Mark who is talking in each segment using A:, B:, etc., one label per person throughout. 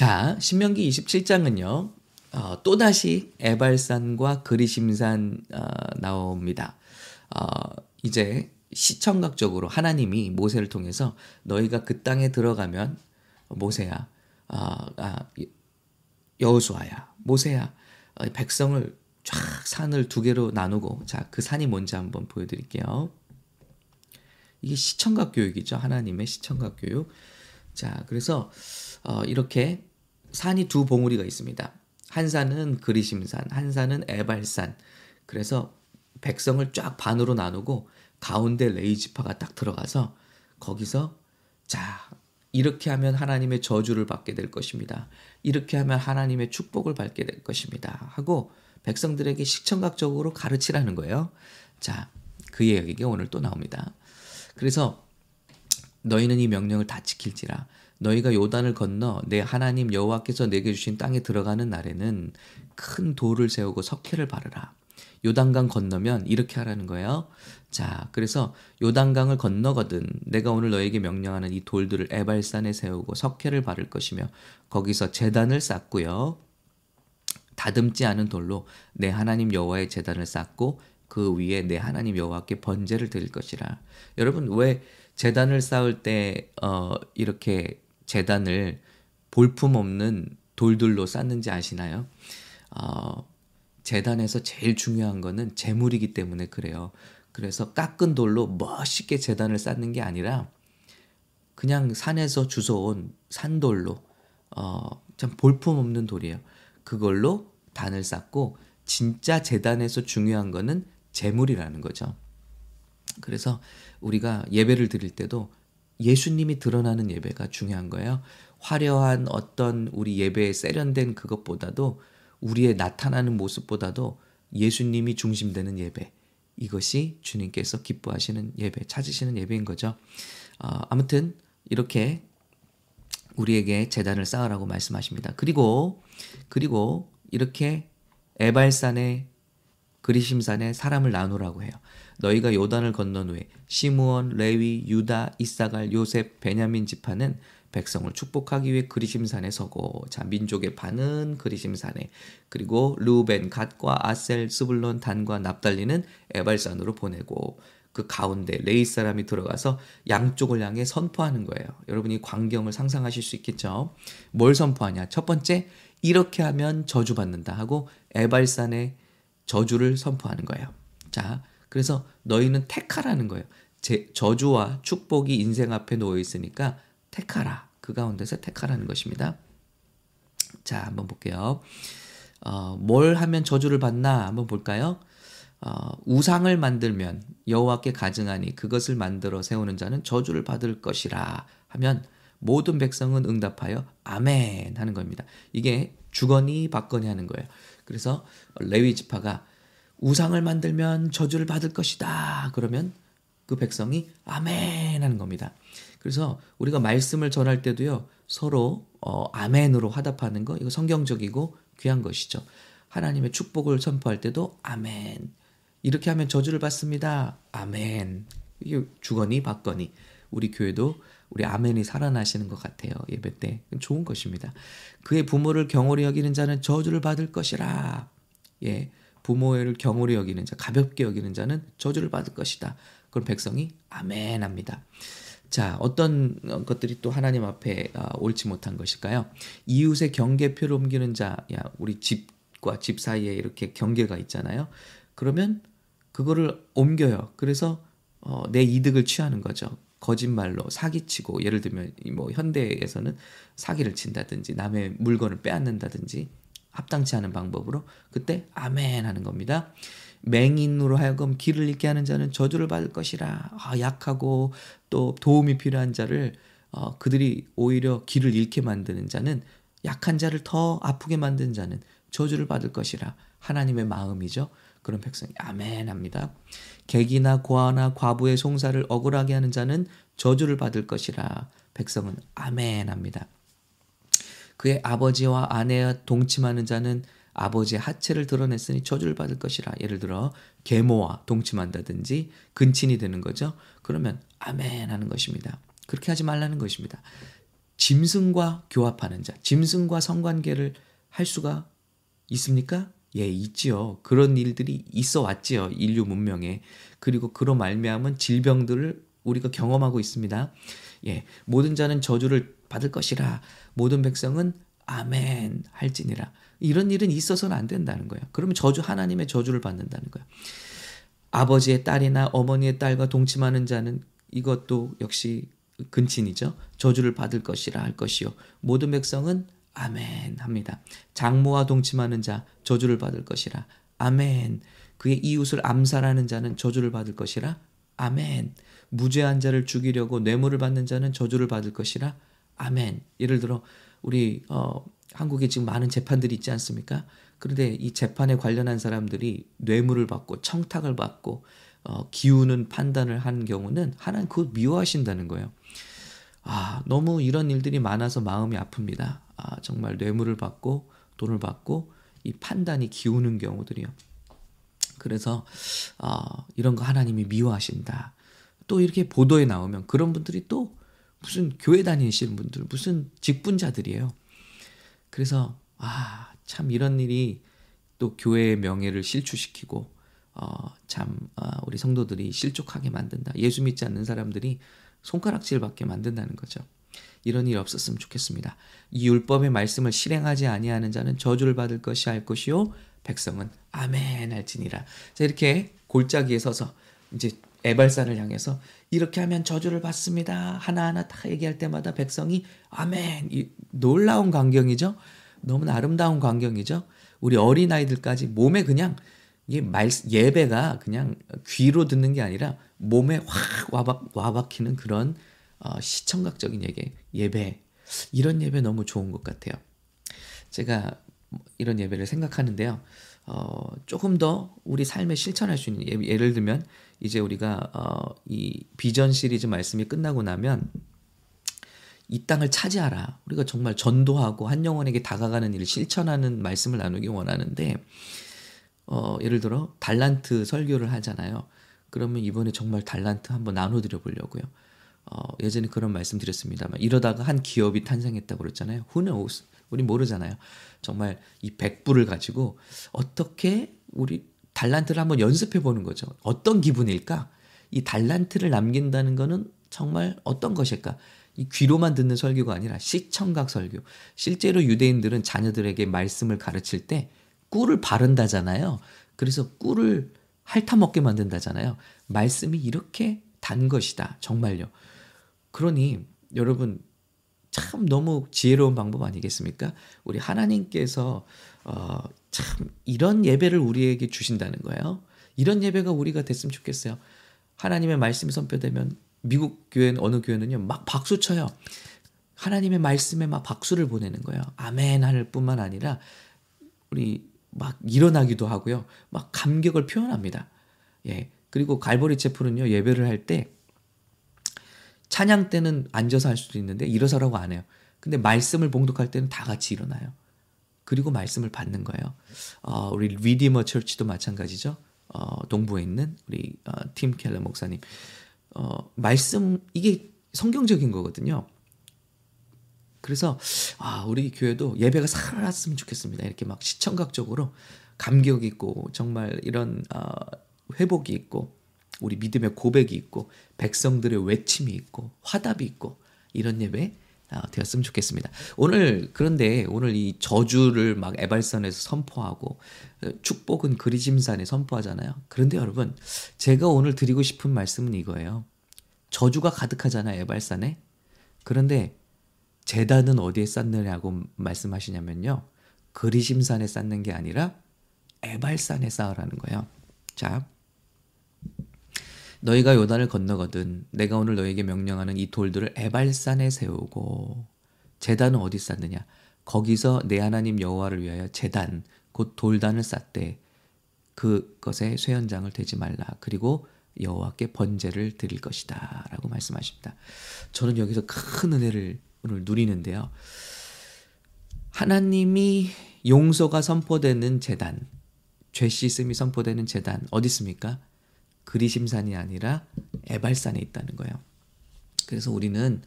A: 자, 신명기 27장은요. 어, 또다시 에발산과 그리심산 어, 나옵니다. 어, 이제 시청각적으로 하나님이 모세를 통해서 너희가 그 땅에 들어가면 모세야, 어, 아, 여호수아야, 모세야, 어, 백성을 쫙 산을 두 개로 나누고 자 그 산이 뭔지 한번 보여드릴게요. 이게 시청각 교육이죠. 하나님의 시청각 교육. 자 그래서 어, 이렇게 산이 두 봉우리가 있습니다. 한 산은 그리심산, 한 산은 에발산. 그래서 백성을 쫙 반으로 나누고 가운데 레이지파가 딱 들어가서 거기서 자 이렇게 하면 하나님의 저주를 받게 될 것입니다. 이렇게 하면 하나님의 축복을 받게 될 것입니다. 하고 백성들에게 시청각적으로 가르치라는 거예요. 자, 그 이야기가 오늘 또 나옵니다. 그래서 너희는 이 명령을 다 지킬지라. 너희가 요단을 건너 내 하나님 여호와께서 내게 주신 땅에 들어가는 날에는 큰 돌을 세우고 석회를 바르라. 요단강 건너면 이렇게 하라는 거예요. 자, 그래서 요단강을 건너거든 내가 오늘 너에게 명령하는 이 돌들을 에발산에 세우고 석회를 바를 것이며 거기서 재단을 쌓고요. 다듬지 않은 돌로 내 하나님 여호와의 재단을 쌓고 그 위에 내 하나님 여호와께 번제를 드릴 것이라. 여러분 왜 재단을 쌓을 때 어, 이렇게 재단을 볼품 없는 돌들로 쌓는지 아시나요? 어, 재단에서 제일 중요한 거는 재물이기 때문에 그래요. 그래서 깎은 돌로 멋있게 재단을 쌓는 게 아니라 그냥 산에서 주워온 산돌로 어, 참 볼품 없는 돌이에요. 그걸로 단을 쌓고 진짜 재단에서 중요한 거는 재물이라는 거죠. 그래서 우리가 예배를 드릴 때도 예수님이 드러나는 예배가 중요한 거예요. 화려한 어떤 우리 예배에 세련된 그것보다도 우리의 나타나는 모습보다도 예수님이 중심되는 예배. 이것이 주님께서 기뻐하시는 예배, 찾으시는 예배인 거죠. 어, 아무튼 이렇게 우리에게 제단을 쌓으라고 말씀하십니다. 그리고 그리고 이렇게 에발산에 그리심산에 사람을 나누라고 해요. 너희가 요단을 건넌 후에 시므온, 레위, 유다, 이사갈, 요셉, 베냐민 지파는 백성을 축복하기 위해 그리심산에 서고 자 민족의 반은 그리심산에 그리고 루벤, 갓과 아셀, 스불론, 단과 납달리는 에발산으로 보내고 그 가운데 레위 사람이 들어가서 양쪽을 향해 선포하는 거예요. 여러분이 광경을 상상하실 수 있겠죠? 뭘 선포하냐? 첫 번째 이렇게 하면 저주받는다 하고 에발산에 저주를 선포하는 거예요. 자, 그래서 너희는 택하라는 거예요. 제, 저주와 축복이 인생 앞에 놓여 있으니까 택하라. 그 가운데서 택하라는 것입니다. 자, 한번 볼게요. 어, 뭘 하면 저주를 받나 한번 볼까요? 어, 우상을 만들면 여호와께 가증하니 그것을 만들어 세우는 자는 저주를 받을 것이라 하면 모든 백성은 응답하여 아멘 하는 겁니다. 이게 주거니 받거니 하는 거예요. 그래서 레위 지파가 우상을 만들면 저주를 받을 것이다. 그러면 그 백성이 아멘 하는 겁니다. 그래서 우리가 말씀을 전할 때도요. 서로 어, 아멘으로 화답하는 거 이거 성경적이고 귀한 것이죠. 하나님의 축복을 선포할 때도 아멘. 이렇게 하면 저주를 받습니다. 아멘. 이게 주거니 받거니 우리 교회도 우리 아멘이 살아나시는 것 같아요. 예배 때. 좋은 것입니다. 그의 부모를 경홀히 여기는 자는 저주를 받을 것이라. 예. 부모를 경홀히 여기는 자, 가볍게 여기는 자는 저주를 받을 것이다. 그럼 백성이 아멘 합니다. 자, 어떤 것들이 또 하나님 앞에 아, 옳지 못한 것일까요? 이웃의 경계표를 옮기는 자, 야, 우리 집과 집 사이에 이렇게 경계가 있잖아요. 그러면 그거를 옮겨요. 그래서 어, 내 이득을 취하는 거죠. 거짓말로 사기치고 예를 들면 뭐 현대에서는 사기를 친다든지 남의 물건을 빼앗는다든지 합당치 않은 방법으로 그때 아멘 하는 겁니다. 맹인으로 하여금 길을 잃게 하는 자는 저주를 받을 것이라. 아, 약하고 또 도움이 필요한 자를 어, 그들이 오히려 길을 잃게 만드는 자는 약한 자를 더 아프게 만드는 자는 저주를 받을 것이라. 하나님의 마음이죠. 그런 백성이 아멘 합니다. 객이나 고아나 과부의 송사를 억울하게 하는 자는 저주를 받을 것이라. 백성은 아멘 합니다. 그의 아버지와 아내와 동침하는 자는 아버지의 하체를 드러냈으니 저주를 받을 것이라. 예를 들어 계모와 동침한다든지 근친이 되는 거죠. 그러면 아멘 하는 것입니다. 그렇게 하지 말라는 것입니다. 짐승과 교합하는 자, 짐승과 성관계를 할 수가 있습니까? 예, 있지요. 그런 일들이 있어 왔지요. 인류 문명에. 그리고 그로 말미암은 질병들을 우리가 경험하고 있습니다. 예, 모든 자는 저주를 받을 것이라 모든 백성은 아멘 할지니라. 이런 일은 있어서는 안 된다는 거예요. 그러면 저주 하나님의 저주를 받는다는 거예요. 아버지의 딸이나 어머니의 딸과 동침하는 자는 이것도 역시 근친이죠. 저주를 받을 것이라 할 것이요. 모든 백성은 아멘 합니다. 장모와 동침하는 자 저주를 받을 것이라. 아멘. 그의 이웃을 암살하는 자는 저주를 받을 것이라. 아멘. 무죄한 자를 죽이려고 뇌물을 받는 자는 저주를 받을 것이라. 아멘. 예를 들어 우리 어 한국에 지금 많은 재판들이 있지 않습니까? 그런데 이 재판에 관련한 사람들이 뇌물을 받고 청탁을 받고 어, 기우는 판단을 한 경우는 하나님 그것 미워하신다는 거예요. 아, 너무 이런 일들이 많아서 마음이 아픕니다. 아, 정말 뇌물을 받고 돈을 받고 이 판단이 기우는 경우들이요. 그래서 어, 이런 거 하나님이 미워하신다. 또 이렇게 보도에 나오면 그런 분들이 또 무슨 교회 다니시는 분들, 무슨 직분자들이에요. 그래서 아, 참 이런 일이 또 교회의 명예를 실추시키고 어, 참 어, 우리 성도들이 실족하게 만든다. 예수 믿지 않는 사람들이 손가락질 받게 만든다는 거죠. 이런 일이 없었으면 좋겠습니다. 이 율법의 말씀을 실행하지 아니하는 자는 저주를 받을 것이 할 것이요 백성은 아멘 할지니라. 자 이렇게 골짜기에 서서 이제 에발산을 향해서 이렇게 하면 저주를 받습니다. 하나하나 다 얘기할 때마다 백성이 아멘. 이 놀라운 광경이죠. 너무나 아름다운 광경이죠. 우리 어린 아이들까지 몸에 그냥 이게 말, 예배가 그냥 귀로 듣는 게 아니라 몸에 확 와박, 와박히는 그런 어, 시청각적인 예배, 예배. 이런 예배 너무 좋은 것 같아요. 제가 이런 예배를 생각하는데요. 어, 조금 더 우리 삶에 실천할 수 있는 예, 예를 들면 이제 우리가 어, 이 비전 시리즈 말씀이 끝나고 나면 이 땅을 차지하라. 우리가 정말 전도하고 한 영혼에게 다가가는 일을 실천하는 말씀을 나누기 원하는데 어, 예를 들어 달란트 설교를 하잖아요. 그러면 이번에 정말 달란트 한번 나눠드려 보려고요. 어, 예전에 그런 말씀 드렸습니다만 이러다가 한 기업이 탄생했다고 그랬잖아요. Who knows? 우리 모르잖아요. 정말 이 백불을 가지고 어떻게 우리 달란트를 한번 연습해 보는 거죠. 어떤 기분일까? 이 달란트를 남긴다는 거는 정말 어떤 것일까? 이 귀로만 듣는 설교가 아니라 시청각 설교. 실제로 유대인들은 자녀들에게 말씀을 가르칠 때 꿀을 바른다잖아요. 그래서 꿀을 핥아먹게 만든다잖아요. 말씀이 이렇게 단 것이다. 정말요. 그러니 여러분 참 너무 지혜로운 방법 아니겠습니까? 우리 하나님께서 어, 참 이런 예배를 우리에게 주신다는 거예요. 이런 예배가 우리가 됐으면 좋겠어요. 하나님의 말씀이 선포되면 미국 교회 어느 교회는요 막 박수 쳐요. 하나님의 말씀에 막 박수를 보내는 거예요. 아멘 할 뿐만 아니라 우리 막 일어나기도 하고요. 막 감격을 표현합니다. 예. 그리고 갈보리 채플은요, 예배를 할 때, 찬양 때는 앉아서 할 수도 있는데, 일어서라고 안 해요. 근데 말씀을 봉독할 때는 다 같이 일어나요. 그리고 말씀을 받는 거예요. 어, 우리 리디머 철치도 마찬가지죠. 어, 동부에 있는 우리 어, 팀 켈러 목사님. 어, 말씀, 이게 성경적인 거거든요. 그래서 아 우리 교회도 예배가 살았으면 좋겠습니다. 이렇게 막 시청각적으로 감격 있고 정말 이런 어, 회복이 있고 우리 믿음의 고백이 있고 백성들의 외침이 있고 화답이 있고 이런 예배 어, 되었으면 좋겠습니다. 오늘 그런데 오늘 이 저주를 막 에발산에서 선포하고 어, 축복은 그리짐산에 선포하잖아요. 그런데 여러분 제가 오늘 드리고 싶은 말씀은 이거예요. 저주가 가득하잖아요 에발산에. 그런데 재단은 어디에 쌓느냐고 말씀하시냐면요. 그리심산에 쌓는 게 아니라 에발산에 쌓으라는 거예요. 자, 너희가 요단을 건너거든 내가 오늘 너에게 명령하는 이 돌들을 에발산에 세우고 재단은 어디 쌓느냐? 거기서 내 하나님 여호와를 위하여 재단 곧 돌단을 쌓되 그것에 쇠연장을 대지 말라. 그리고 여호와께 번제를 드릴 것이다라고 말씀하십니다. 저는 여기서 큰 은혜를 오늘 누리는데요. 하나님이 용서가 선포되는 재단, 죄 씻음이 선포되는 재단 어디 있습니까? 그리심산이 아니라 에발산에 있다는 거예요. 그래서 우리는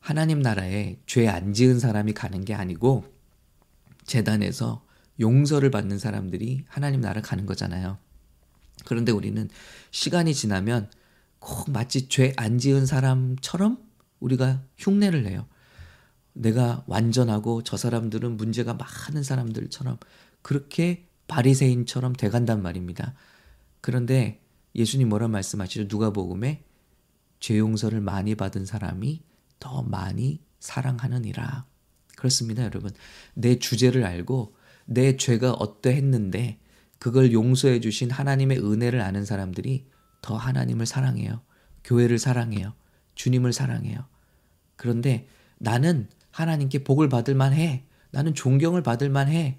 A: 하나님 나라에 죄 안 지은 사람이 가는 게 아니고 재단에서 용서를 받는 사람들이 하나님 나라 가는 거잖아요. 그런데 우리는 시간이 지나면 꼭 마치 죄 안 지은 사람처럼 우리가 흉내를 내요. 내가 완전하고 저 사람들은 문제가 많은 사람들처럼 그렇게 바리새인처럼 돼간단 말입니다. 그런데 예수님 뭐라 말씀하시죠? 누가복음에 죄 용서를 많이 받은 사람이 더 많이 사랑하느니라. 그렇습니다, 여러분. 내 주제를 알고 내 죄가 어떠했는데 그걸 용서해 주신 하나님의 은혜를 아는 사람들이 더 하나님을 사랑해요. 교회를 사랑해요. 주님을 사랑해요. 그런데 나는 하나님께 복을 받을 만해. 나는 존경을 받을 만해.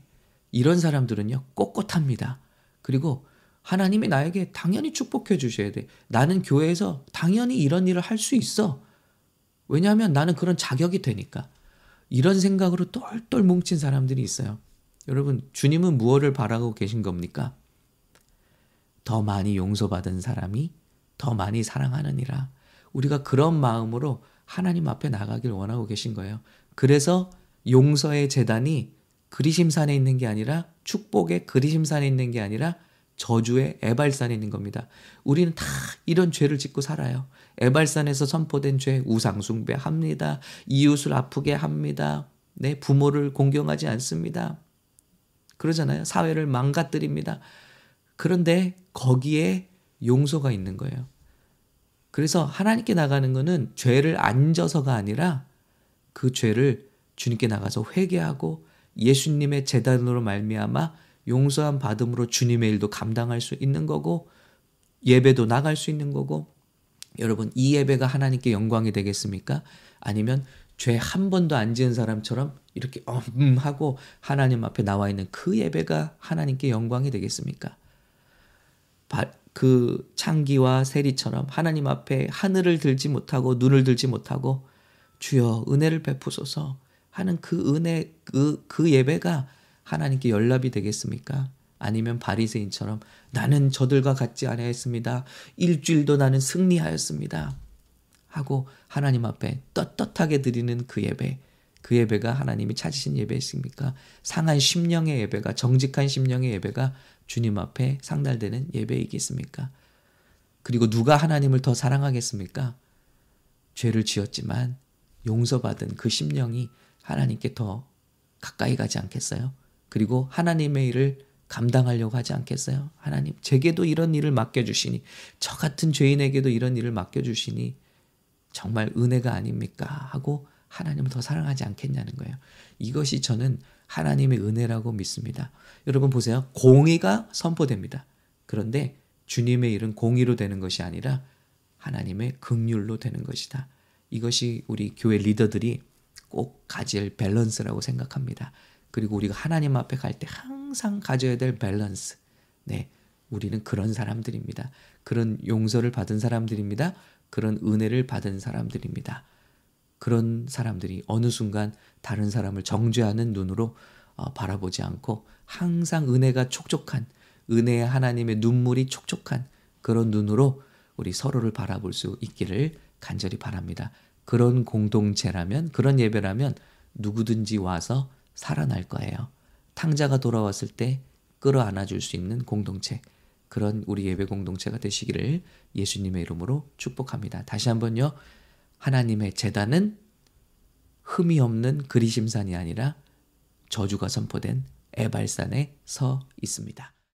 A: 이런 사람들은요, 꼿꼿합니다. 그리고 하나님이 나에게 당연히 축복해 주셔야 돼. 나는 교회에서 당연히 이런 일을 할 수 있어. 왜냐하면 나는 그런 자격이 되니까. 이런 생각으로 똘똘 뭉친 사람들이 있어요. 여러분, 주님은 무엇을 바라고 계신 겁니까? 더 많이 용서받은 사람이 더 많이 사랑하느니라. 우리가 그런 마음으로 하나님 앞에 나가길 원하고 계신 거예요. 그래서 용서의 재단이 그리심산에 있는 게 아니라 축복의 그리심산에 있는 게 아니라 저주의 에발산에 있는 겁니다. 우리는 다 이런 죄를 짓고 살아요. 에발산에서 선포된 죄, 우상숭배 합니다. 이웃을 아프게 합니다. 내 네, 부모를 공경하지 않습니다. 그러잖아요. 사회를 망가뜨립니다. 그런데 거기에 용서가 있는 거예요. 그래서 하나님께 나가는 것은 죄를 안 져서가 아니라 그 죄를 주님께 나가서 회개하고 예수님의 재단으로 말미암아 용서함 받음으로 주님의 일도 감당할 수 있는 거고 예배도 나갈 수 있는 거고 여러분 이 예배가 하나님께 영광이 되겠습니까? 아니면 죄 한 번도 안 지은 사람처럼 이렇게 음 하고 하나님 앞에 나와 있는 그 예배가 하나님께 영광이 되겠습니까? 그 창기와 세리처럼 하나님 앞에 하늘을 들지 못하고 눈을 들지 못하고 주여 은혜를 베푸소서 하는 그 은혜 그, 그 예배가 하나님께 연락이 되겠습니까? 아니면 바리새인처럼 나는 저들과 같지 아니하였습니다. 일주일도 나는 승리하였습니다. 하고 하나님 앞에 떳떳하게 드리는 그 예배. 그 예배가 하나님이 찾으신 예배이십니까? 상한 심령의 예배가 정직한 심령의 예배가 주님 앞에 상달되는 예배이겠습니까? 그리고 누가 하나님을 더 사랑하겠습니까? 죄를 지었지만 용서받은 그 심령이 하나님께 더 가까이 가지 않겠어요? 그리고 하나님의 일을 감당하려고 하지 않겠어요? 하나님, 제게도 이런 일을 맡겨주시니, 저 같은 죄인에게도 이런 일을 맡겨주시니, 정말 은혜가 아닙니까? 하고 하나님을 더 사랑하지 않겠냐는 거예요. 이것이 저는 하나님의 은혜라고 믿습니다. 여러분 보세요. 공의가 선포됩니다. 그런데 주님의 일은 공의로 되는 것이 아니라 하나님의 긍휼로 되는 것이다. 이것이 우리 교회 리더들이 꼭 가질 밸런스라고 생각합니다. 그리고 우리가 하나님 앞에 갈 때 항상 가져야 될 밸런스. 네. 우리는 그런 사람들입니다. 그런 용서를 받은 사람들입니다. 그런 은혜를 받은 사람들입니다. 그런 사람들이 어느 순간 다른 사람을 정죄하는 눈으로 어, 바라보지 않고 항상 은혜가 촉촉한 은혜의 하나님의 눈물이 촉촉한 그런 눈으로 우리 서로를 바라볼 수 있기를 간절히 바랍니다. 그런 공동체라면 그런 예배라면 누구든지 와서 살아날 거예요. 탕자가 돌아왔을 때 끌어안아 줄 수 있는 공동체. 그런 우리 예배 공동체가 되시기를 예수님의 이름으로 축복합니다. 다시 한번요. 하나님의 재단은 흠이 없는 그리심산이 아니라 저주가 선포된 에발산에 서 있습니다.